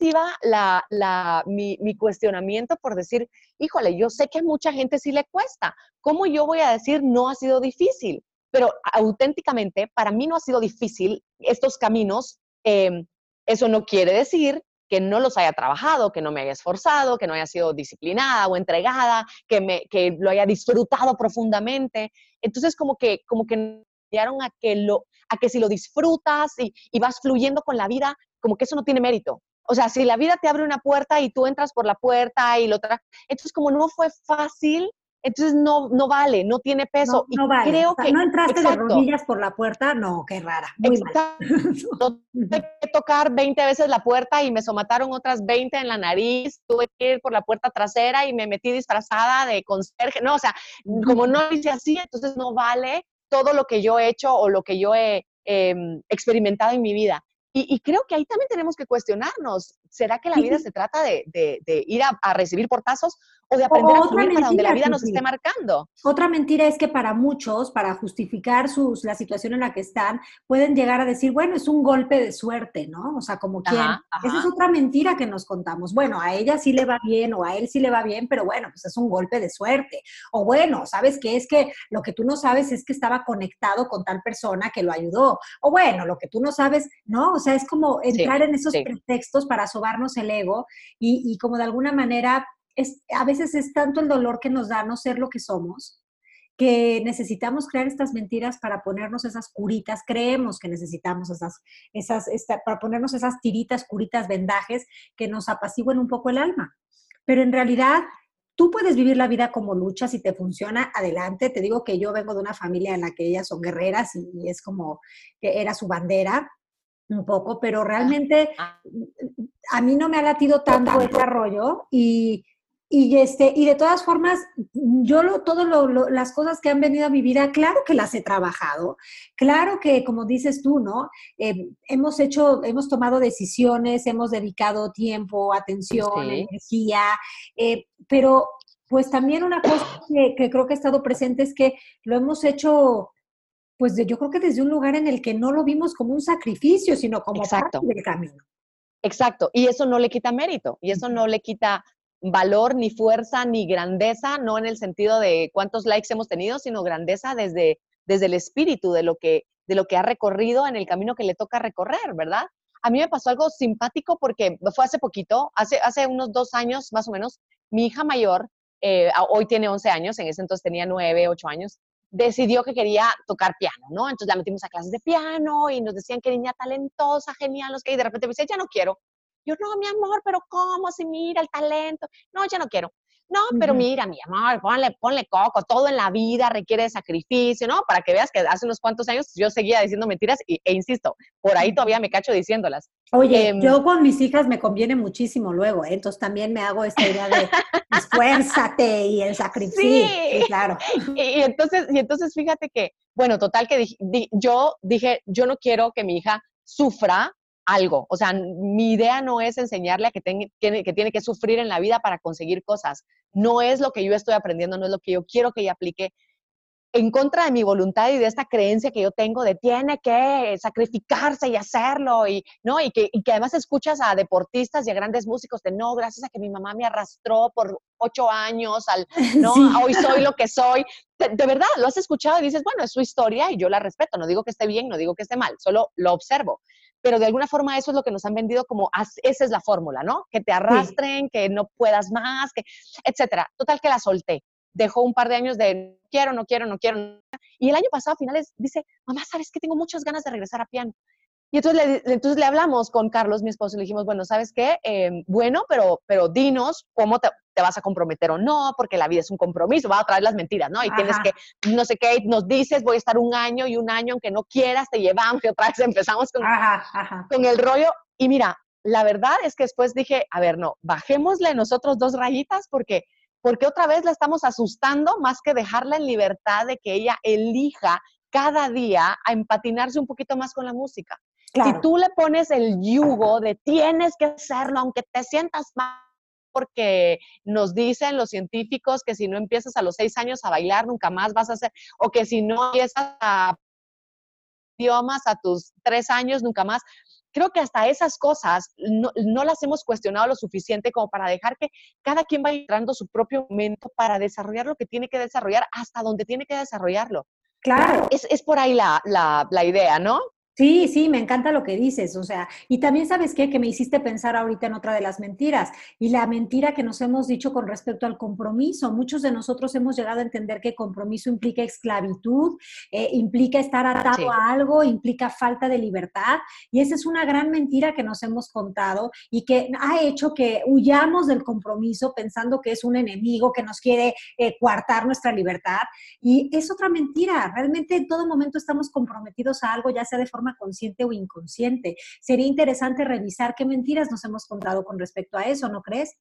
iba la, la, mi, mi cuestionamiento por decir, híjole, yo sé que a mucha gente sí le cuesta. ¿Cómo yo voy a decir no ha sido difícil? Pero auténticamente, para mí no ha sido difícil estos caminos. eh, eso no quiere decir que no los haya trabajado, que no me haya esforzado, que no haya sido disciplinada o entregada, que, me, que lo haya disfrutado profundamente. Entonces, como que, como que a que, lo, a que si lo disfrutas y, y vas fluyendo con la vida, como que eso no tiene mérito. O sea, si la vida te abre una puerta y tú entras por la puerta y lo otra, entonces como no fue fácil, entonces no, no vale, no tiene peso. No, no y vale. creo O sea, que no entraste exacto. de rodillas por la puerta, no, qué rara, muy mal. Exacto. (laughs) Tuve que tocar 20 veces la puerta y me somataron otras 20 en la nariz. Tuve que ir por la puerta trasera y me metí disfrazada de conserje. No, o sea, como no hice así, entonces no vale todo lo que yo he hecho o lo que yo he eh, experimentado en mi vida. Y, y, creo que ahí también tenemos que cuestionarnos, ¿será que la vida se trata de, de, de ir a, a, recibir portazos o de aprender a fluir para donde la vida nos esté marcando. Otra mentira es que para muchos, para justificar sus, la situación en la que están, pueden llegar a decir, bueno, es un golpe de suerte, ¿no? O sea, como quien. Esa es otra mentira que nos contamos. Bueno, a ella sí le va bien o a él sí le va bien, pero bueno, pues es un golpe de suerte. O bueno, ¿sabes qué? Es que lo que tú no sabes es que estaba conectado con tal persona que lo ayudó. O bueno, lo que tú no sabes, ¿no? O sea, es como entrar en esos pretextos para sobarnos el ego y, y como de alguna manera es, a veces es tanto el dolor que nos da no ser lo que somos, que necesitamos crear estas mentiras para ponernos esas curitas, creemos que necesitamos esas, esas, para ponernos esas tiritas, curitas, vendajes que nos apaciguen un poco el alma. Pero en realidad, tú puedes vivir la vida como lucha, si te funciona, adelante. Te digo que yo vengo de una familia en la que ellas son guerreras y, es como que era su bandera un poco, pero realmente ah. a mí no me ha latido tanto el rollo y y, este, y de todas formas, yo lo, todas las cosas que han venido a mi vida, claro que las he trabajado, claro que, como dices tú, ¿no? Eh, hemos hecho, hemos tomado decisiones, hemos dedicado tiempo, atención, energía, eh, pero pues también una cosa que, creo que ha estado presente es que lo hemos hecho, pues yo creo que desde un lugar en el que no lo vimos como un sacrificio, sino como parte del camino. Exacto, y eso no le quita mérito, y eso no le quita valor, ni fuerza, ni grandeza, no en el sentido de cuántos likes hemos tenido, sino grandeza desde, desde el espíritu de lo, que, de lo que ha recorrido en el camino que le toca recorrer, ¿verdad? A mí me pasó algo simpático porque fue hace poquito, hace, hace unos dos años más o menos, mi hija mayor, eh, hoy tiene 11 años, en ese entonces tenía 9, 8 años, decidió que quería tocar piano, ¿no? Entonces la metimos a clases de piano y nos decían que niña talentosa, genial, los que y de repente me dice, ya no quiero. Yo, no, mi amor, pero ¿cómo? Si mira el talento. No, ya no quiero. No, pero mira, mi amor, ponle, ponle coco, todo en la vida requiere sacrificio, ¿no? Para que veas que hace unos cuantos años yo seguía diciendo mentiras y, e insisto, por ahí todavía me cacho diciéndolas. Oye, em, yo con mis hijas me conviene muchísimo luego, ¿eh? entonces también me hago esta idea de esfuérzate y el (laughs) sacrificio, sí. claro. (laughs) Y, entonces, y entonces fíjate que, bueno, total que yo dije, yo no quiero que mi hija sufra algo. O sea, mi idea no es enseñarle a que, que tiene que sufrir en la vida para conseguir cosas. No es lo que yo estoy aprendiendo, no es lo que yo quiero que ella aplique en contra de mi voluntad y de esta creencia que yo tengo de tiene que sacrificarse y hacerlo y no y que, y que además escuchas a deportistas y a grandes músicos de no gracias a que mi mamá me arrastró por ocho años al (laughs) no hoy soy lo que soy de, verdad lo has escuchado y dices bueno es su historia y yo la respeto no digo que esté bien no digo que esté mal solo lo observo pero de alguna forma eso es lo que nos han vendido como esa es la fórmula, ¿no? Que te arrastren, que no puedas más, que etcétera. Total que la solté. Dejó un par de años de quiero, no quiero, no quiero. Y el año pasado a finales dice, mamá, ¿sabes que tengo muchas ganas de regresar a piano? Y entonces le, entonces le hablamos con Carlos, mi esposo, y le dijimos, bueno, ¿sabes qué? Em, bueno, pero, pero dinos cómo te, te, vas a comprometer o no, porque la vida es un compromiso, va a traer las mentiras, ¿no? Y tienes que, no sé qué, nos dices, voy a estar un año y un año, aunque no quieras, te llevamos y otra vez empezamos con, con el rollo. Y mira, la verdad es que después dije, a ver, no, bajémosle nosotros dos rayitas porque porque otra vez la estamos asustando más que dejarla en libertad de que ella elija cada día a empatinarse un poquito más con la música. Si tú le pones el yugo de tienes que hacerlo, aunque te sientas mal, porque nos dicen los científicos que si no empiezas a los seis años a bailar, nunca más vas a hacer, o que si no empiezas a idiomas a tus tres años, nunca más. Creo que hasta esas cosas no, no, las hemos cuestionado lo suficiente como para dejar que cada quien vaya entrando su propio momento para desarrollar lo que tiene que desarrollar hasta donde tiene que desarrollarlo. Claro. Es, es por ahí la, la, la idea, ¿no? Sí, sí, me encanta lo que dices, o sea, y también sabes qué, que me hiciste pensar ahorita en otra de las mentiras, y la mentira que nos hemos dicho con respecto al compromiso. Muchos de nosotros hemos llegado a entender que compromiso implica esclavitud, eh, implica estar atado a algo, implica falta de libertad, y esa es una gran mentira que nos hemos contado y que ha hecho que huyamos del compromiso pensando que es un enemigo que nos quiere eh, coartar nuestra libertad, y es otra mentira. Realmente en todo momento estamos comprometidos a algo, ya sea de forma consciente o inconsciente. Sería interesante revisar qué mentiras nos hemos contado con respecto a eso, ¿no crees?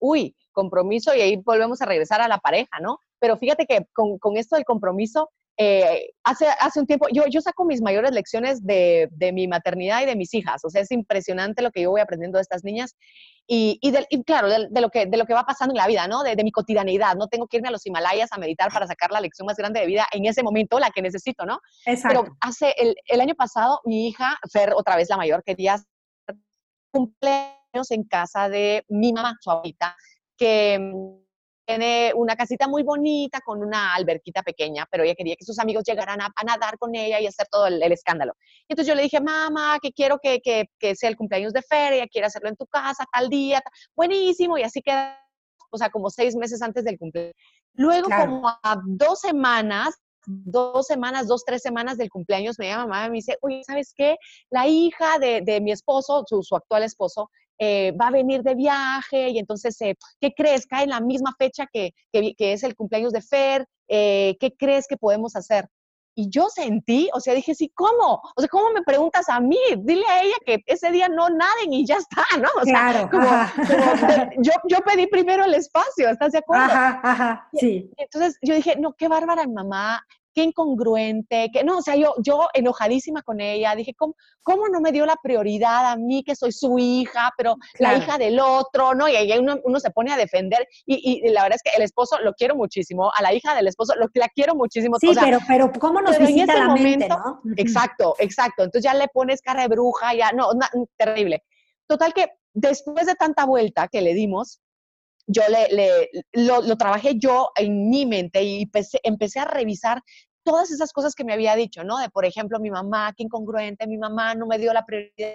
Uy, compromiso y ahí volvemos a regresar a la pareja, ¿no? Pero fíjate que con, esto del compromiso, eh, hace, hace un tiempo, yo, yo saco mis mayores lecciones de, de, mi maternidad y de mis hijas, o sea, es impresionante lo que yo voy aprendiendo de estas niñas y, y, claro, de, lo que, de lo que va pasando en la vida, ¿no? De, mi cotidianidad, no tengo que irme a los Himalayas a meditar para sacar la lección más grande de vida en ese momento, la que necesito, ¿no? Exacto. Pero hace, el, el año pasado, mi hija, Fer, otra vez la mayor, quería cumpleaños en casa de mi mamá, su abuelita, que tiene una casita muy bonita con una alberquita pequeña, pero ella quería que sus amigos llegaran a, nadar con ella y hacer todo el, escándalo. Y entonces yo le dije, mamá, que quiero que, que, que sea el cumpleaños de feria, quiero hacerlo en tu casa, tal día, buenísimo, y así queda, o sea, como seis meses antes del cumpleaños. Luego, claro. como a dos semanas, dos semanas, dos, tres semanas del cumpleaños, me llama mamá y me dice, oye, ¿sabes qué? La hija de, de mi esposo, su, su, actual esposo, eh, va a venir de viaje y entonces, eh, ¿qué crees? Cae en la misma fecha que, que, es el cumpleaños de Fer, eh, ¿qué crees que podemos hacer? Y yo sentí, o sea, dije, sí, ¿cómo? O sea, ¿cómo me preguntas a mí? Dile a ella que ese día no naden y ya está, (laughs) ¿no? O claro, sea, como, como yo, yo pedí primero el espacio, ¿estás de acuerdo? Ajá, ajá, sí. Y entonces yo dije, no, qué bárbara mi mamá, qué incongruente, que no, o sea, yo, yo enojadísima con ella, dije, ¿cómo, ¿cómo no me dio la prioridad a mí que soy su hija, pero claro. la hija del otro, ¿no? Y ahí uno, uno se pone a defender y, y, la verdad es que el esposo lo quiero muchísimo, a la hija del esposo lo, la quiero muchísimo. Sí, o sea, pero, pero ¿cómo nos pero visita en ese la momento, mente, ¿no? Exacto, exacto. Entonces ya le pones cara de bruja, ya, no, na, terrible. Total que después de tanta vuelta que le dimos, yo le, le lo, lo, trabajé yo en mi mente y empecé, empecé a revisar todas esas cosas que me había dicho, ¿no? De, por ejemplo, mi mamá, qué incongruente, mi mamá no me dio la prioridad.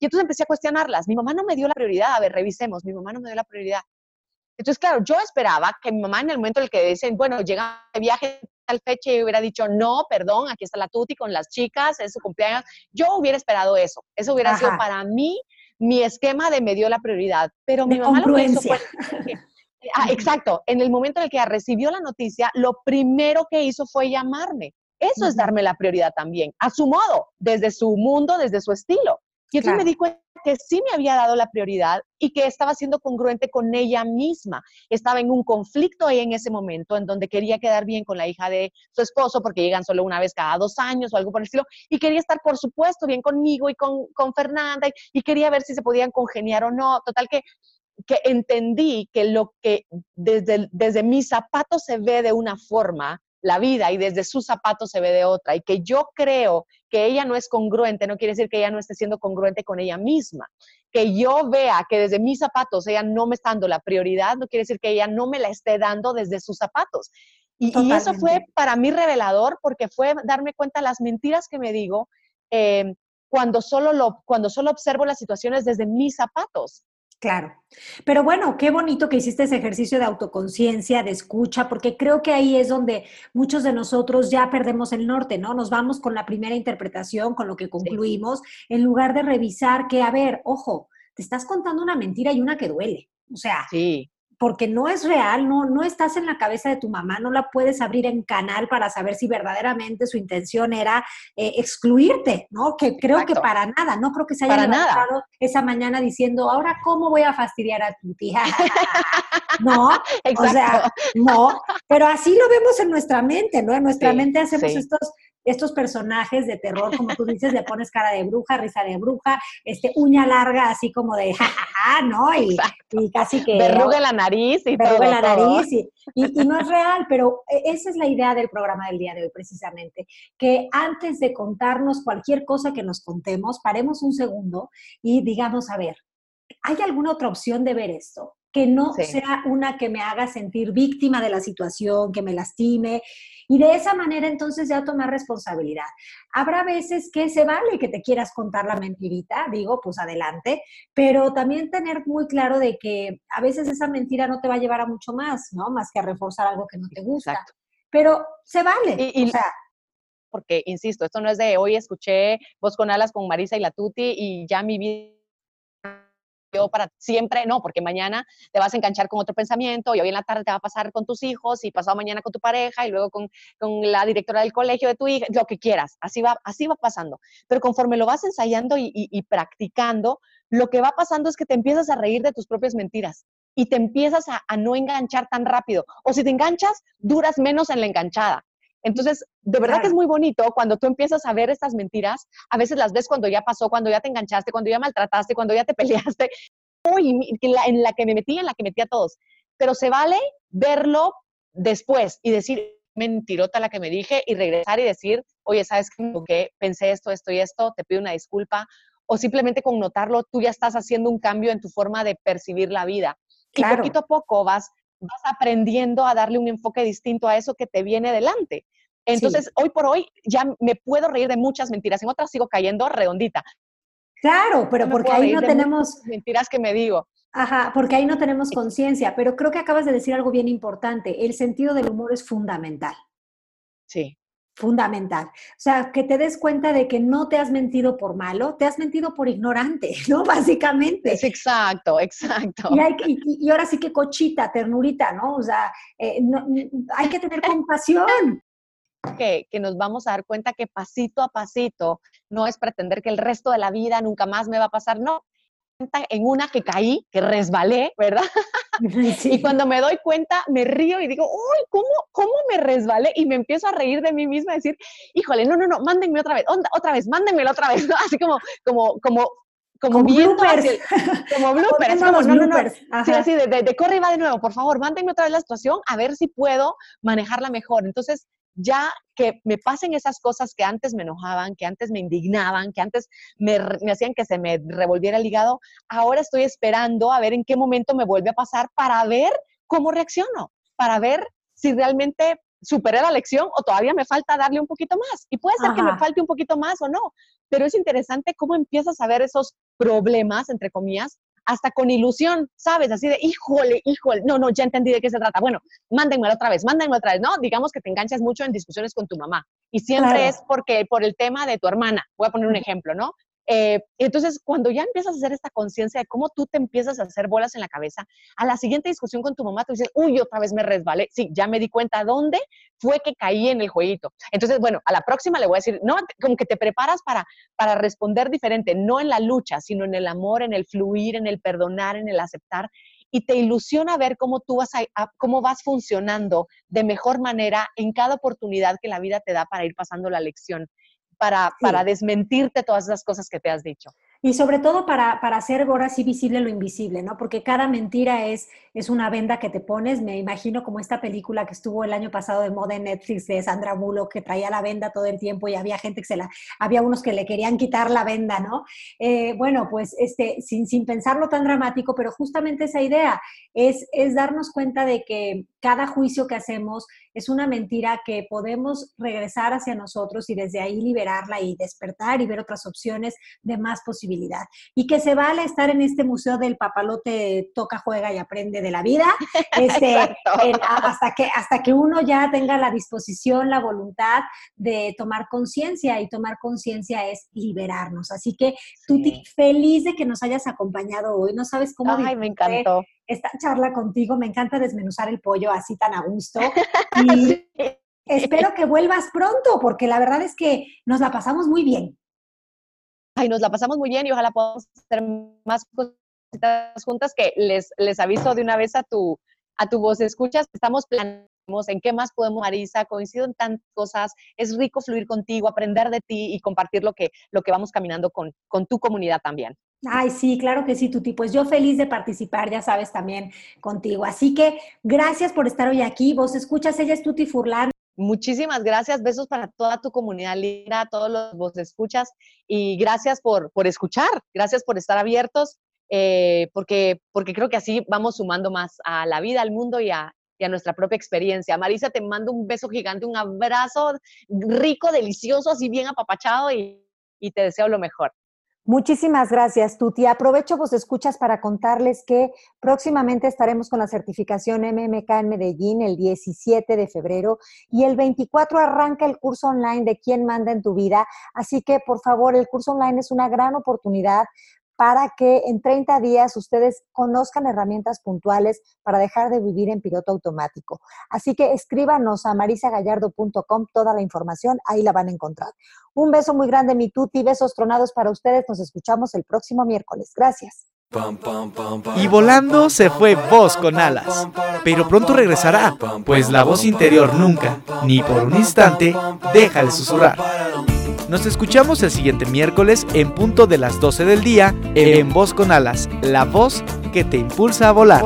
Y entonces empecé a cuestionarlas. Mi mamá no me dio la prioridad. A ver, revisemos. Mi mamá no me dio la prioridad. Entonces, claro, yo esperaba que mi mamá en el momento en el que dicen, bueno, llega de viaje tal fecha y hubiera dicho, no, perdón, aquí está la tuti con las chicas, es su cumpleaños. Yo hubiera esperado eso. Eso hubiera Ajá. sido para mí mi esquema de me dio la prioridad. Pero de mi mamá lo que hizo fue Ah, exacto. En el momento en el que recibió la noticia, lo primero que hizo fue llamarme. Eso uh -huh. es darme la prioridad también, a su modo, desde su mundo, desde su estilo. Y entonces claro. me di cuenta que sí me había dado la prioridad y que estaba siendo congruente con ella misma. Estaba en un conflicto ahí en ese momento en donde quería quedar bien con la hija de su esposo porque llegan solo una vez cada dos años o algo por el estilo y quería estar, por supuesto, bien conmigo y con, con Fernanda y, y quería ver si se podían congeniar o no. Total que que entendí que lo que desde, desde mis zapatos se ve de una forma, la vida, y desde sus zapatos se ve de otra, y que yo creo que ella no es congruente, no quiere decir que ella no esté siendo congruente con ella misma. Que yo vea que desde mis zapatos ella no me está dando la prioridad, no quiere decir que ella no me la esté dando desde sus zapatos. Y, y eso fue para mí revelador porque fue darme cuenta de las mentiras que me digo eh, cuando, solo lo, cuando solo observo las situaciones desde mis zapatos. Claro. Pero bueno, qué bonito que hiciste ese ejercicio de autoconciencia, de escucha, porque creo que ahí es donde muchos de nosotros ya perdemos el norte, ¿no? Nos vamos con la primera interpretación, con lo que concluimos, sí. en lugar de revisar que, a ver, ojo, te estás contando una mentira y una que duele. O sea, sí porque no es real, no, no estás en la cabeza de tu mamá, no la puedes abrir en canal para saber si verdaderamente su intención era eh, excluirte, ¿no? Que creo Exacto. que para nada, no creo que se haya levantado esa mañana diciendo, ahora, ¿cómo voy a fastidiar a tu tía? (laughs) no, Exacto. o sea, no, pero así lo vemos en nuestra mente, ¿no? En nuestra sí, mente hacemos sí. estos estos personajes de terror, como tú dices, le pones cara de bruja, risa de bruja, este, uña larga, así como de jajaja, ¿no? Y, y, casi que... Verruga la nariz y verruga la nariz y, y, y, no es real, pero e, esa es la idea del programa del día de hoy, precisamente, que antes de contarnos cualquier cosa que nos contemos, paremos un segundo y digamos, a ver, ¿hay alguna otra opción de ver esto? que no sí. sea una que me haga sentir víctima de la situación, que me lastime, y de esa manera entonces ya tomar responsabilidad. Habrá veces que se vale que te quieras contar la mentirita, digo, pues adelante, pero también tener muy claro de que a veces esa mentira no te va a llevar a mucho más, ¿no? Más que a reforzar algo que no te gusta. Exacto. Pero se vale. Y, y, o sea, porque, insisto, esto no es de hoy escuché voz con alas con Marisa y la Tuti y ya mi vida para siempre, no, porque mañana te vas a enganchar con otro pensamiento y hoy en la tarde te va a pasar con tus hijos y pasado mañana con tu pareja y luego con, con la directora del colegio de tu hija, lo que quieras, así va, así va pasando. Pero conforme lo vas ensayando y, y, y practicando, lo que va pasando es que te empiezas a reír de tus propias mentiras y te empiezas a, a no enganchar tan rápido. O si te enganchas, duras menos en la enganchada Entonces, de verdad que es muy bonito cuando tú empiezas a ver estas mentiras, a veces las ves cuando ya pasó, cuando ya te enganchaste, cuando ya maltrataste, cuando ya te (laughs) peleaste, uy, en la que me metí, en la que metí a todos. Pero se vale verlo después y decir, mentirota la que me dije y regresar y decir, oye, ¿sabes qué? Pensé esto, esto y esto, te pido una disculpa. O simplemente con notarlo, tú ya estás haciendo un cambio en tu forma de percibir la vida. Y poquito a poco vas, vas aprendiendo a darle un enfoque distinto a eso que te viene delante. Entonces, hoy por hoy ya me puedo reír de muchas mentiras, en otras sigo cayendo redondita. Claro, pero porque ahí no tenemos... Mentiras que me digo. Ajá, porque ahí no tenemos conciencia, pero creo que acabas de decir algo bien importante. El sentido del humor es fundamental. Sí. Fundamental. O sea, que te des cuenta de que no te has mentido por malo, te has mentido por ignorante, (laughs) ¿no? Básicamente. Es exacto, exacto. Y, ahora sí que cochita, ternurita, ¿no? O sea, eh, hay que tener compasión. Que, que, nos vamos a dar cuenta que pasito a pasito no es pretender que el resto de la vida nunca más me va a pasar, no, en una que caí, que resbalé, ¿verdad? (laughs) Y cuando me doy cuenta, me río y digo, uy, ¿cómo, ¿cómo me resbalé? Y me empiezo a reír de mí misma, decir, híjole, no, no, no, mándenme otra vez, onda, otra vez, mándenmela otra vez, Así como, como, como, como, como bloopers. como (laughs) bloopers, como, no, no, no. Sí, así de, de, de, corre y va de nuevo, por favor, mándenme otra vez la situación a ver si puedo manejarla mejor. Entonces, ya que me pasen esas cosas que antes me enojaban, que antes me indignaban, que antes me, hacían que se me revolviera el hígado, ahora estoy esperando a ver en qué momento me vuelve a pasar para ver cómo reacciono, para ver si realmente superé la lección o todavía me falta darle un poquito más. Y puede ser que me falte un poquito más o no, pero es interesante cómo empiezas a ver esos problemas, entre comillas, hasta con ilusión, ¿sabes? Así de, híjole, híjole, no, no, ya entendí de qué se trata. Bueno, mándenmelo otra vez, mándenme otra vez, ¿no? Digamos que te enganchas mucho en discusiones con tu mamá y siempre es porque por el tema de tu hermana. Voy a poner un ejemplo, ¿no? Eh, entonces, cuando ya empiezas a hacer esta conciencia de cómo tú te empiezas a hacer bolas en la cabeza, a la siguiente discusión con tu mamá, tú dices, uy, otra vez me resbalé. Sí, ya me di cuenta dónde fue que caí en el jueguito. Entonces, bueno, a la próxima le voy a decir, no, como que te preparas para, para responder diferente, no en la lucha, sino en el amor, en el fluir, en el perdonar, en el aceptar. Y te ilusiona ver cómo tú vas, a, cómo vas funcionando de mejor manera en cada oportunidad que la vida te da para ir pasando la lección para, para desmentirte todas esas cosas que te has dicho. Y sobre todo para, para, hacer ahora sí visible lo invisible, ¿no? Porque cada mentira es, es una venda que te pones. Me imagino como esta película que estuvo el año pasado de moda en Netflix de Sandra Bullock, que traía la venda todo el tiempo y había gente que se la, había unos que le querían quitar la venda, ¿no? Eh, bueno, pues este, sin, sin pensarlo tan dramático, pero justamente esa idea es, es darnos cuenta de que cada juicio que hacemos es una mentira que podemos regresar hacia nosotros y desde ahí liberarla y despertar y ver otras opciones de más posibilidad. Y que se vale estar en este museo del papalote toca, juega y aprende de la vida, (laughs) este, hasta, que, hasta que uno ya tenga la disposición, la voluntad de tomar conciencia y tomar conciencia es liberarnos. Así que tú feliz de que nos hayas acompañado hoy, no sabes cómo... Ay, me encantó esta charla contigo. Me encanta desmenuzar el pollo así tan a gusto. (laughs) Y espero que vuelvas pronto, porque la verdad es que nos la pasamos muy bien. Ay, nos la pasamos muy bien y ojalá podamos hacer más cositas juntas que les, les aviso de una vez a tu, a tu voz escuchas. Estamos planeando en qué más podemos, Marisa, coincido en tantas cosas, es rico fluir contigo, aprender de ti y compartir lo que, lo que vamos caminando con, con tu comunidad también. Ay, sí, claro que sí, Tuti. Pues yo feliz de participar, ya sabes, también contigo. Así que gracias por estar hoy aquí. Vos escuchas, ella es Tuti Furlan. Muchísimas gracias, besos para toda tu comunidad linda, todos los vos escuchas y gracias por, por escuchar, gracias por estar abiertos, eh, porque, porque creo que así vamos sumando más a la vida, al mundo y a, y a nuestra propia experiencia. Marisa, te mando un beso gigante, un abrazo rico, delicioso, así bien apapachado y, y te deseo lo mejor. Muchísimas gracias, Tuti. Aprovecho vos escuchas para contarles que próximamente estaremos con la certificación MMK en Medellín el 17 de febrero y el 24 arranca el curso online de quién manda en tu vida. Así que, por favor, el curso online es una gran oportunidad para que en 30 días ustedes conozcan herramientas puntuales para dejar de vivir en piloto automático. Así que escríbanos a marisagallardo.com toda la información, ahí la van a encontrar. Un beso muy grande, mi tuti, besos tronados para ustedes. Nos escuchamos el próximo miércoles. Gracias. Y volando se fue voz con alas. Pero pronto regresará, pues la voz interior nunca, ni por un instante, deja de susurrar. Nos escuchamos el siguiente miércoles en punto de las 12 del día en Voz con Alas, la voz que te impulsa a volar.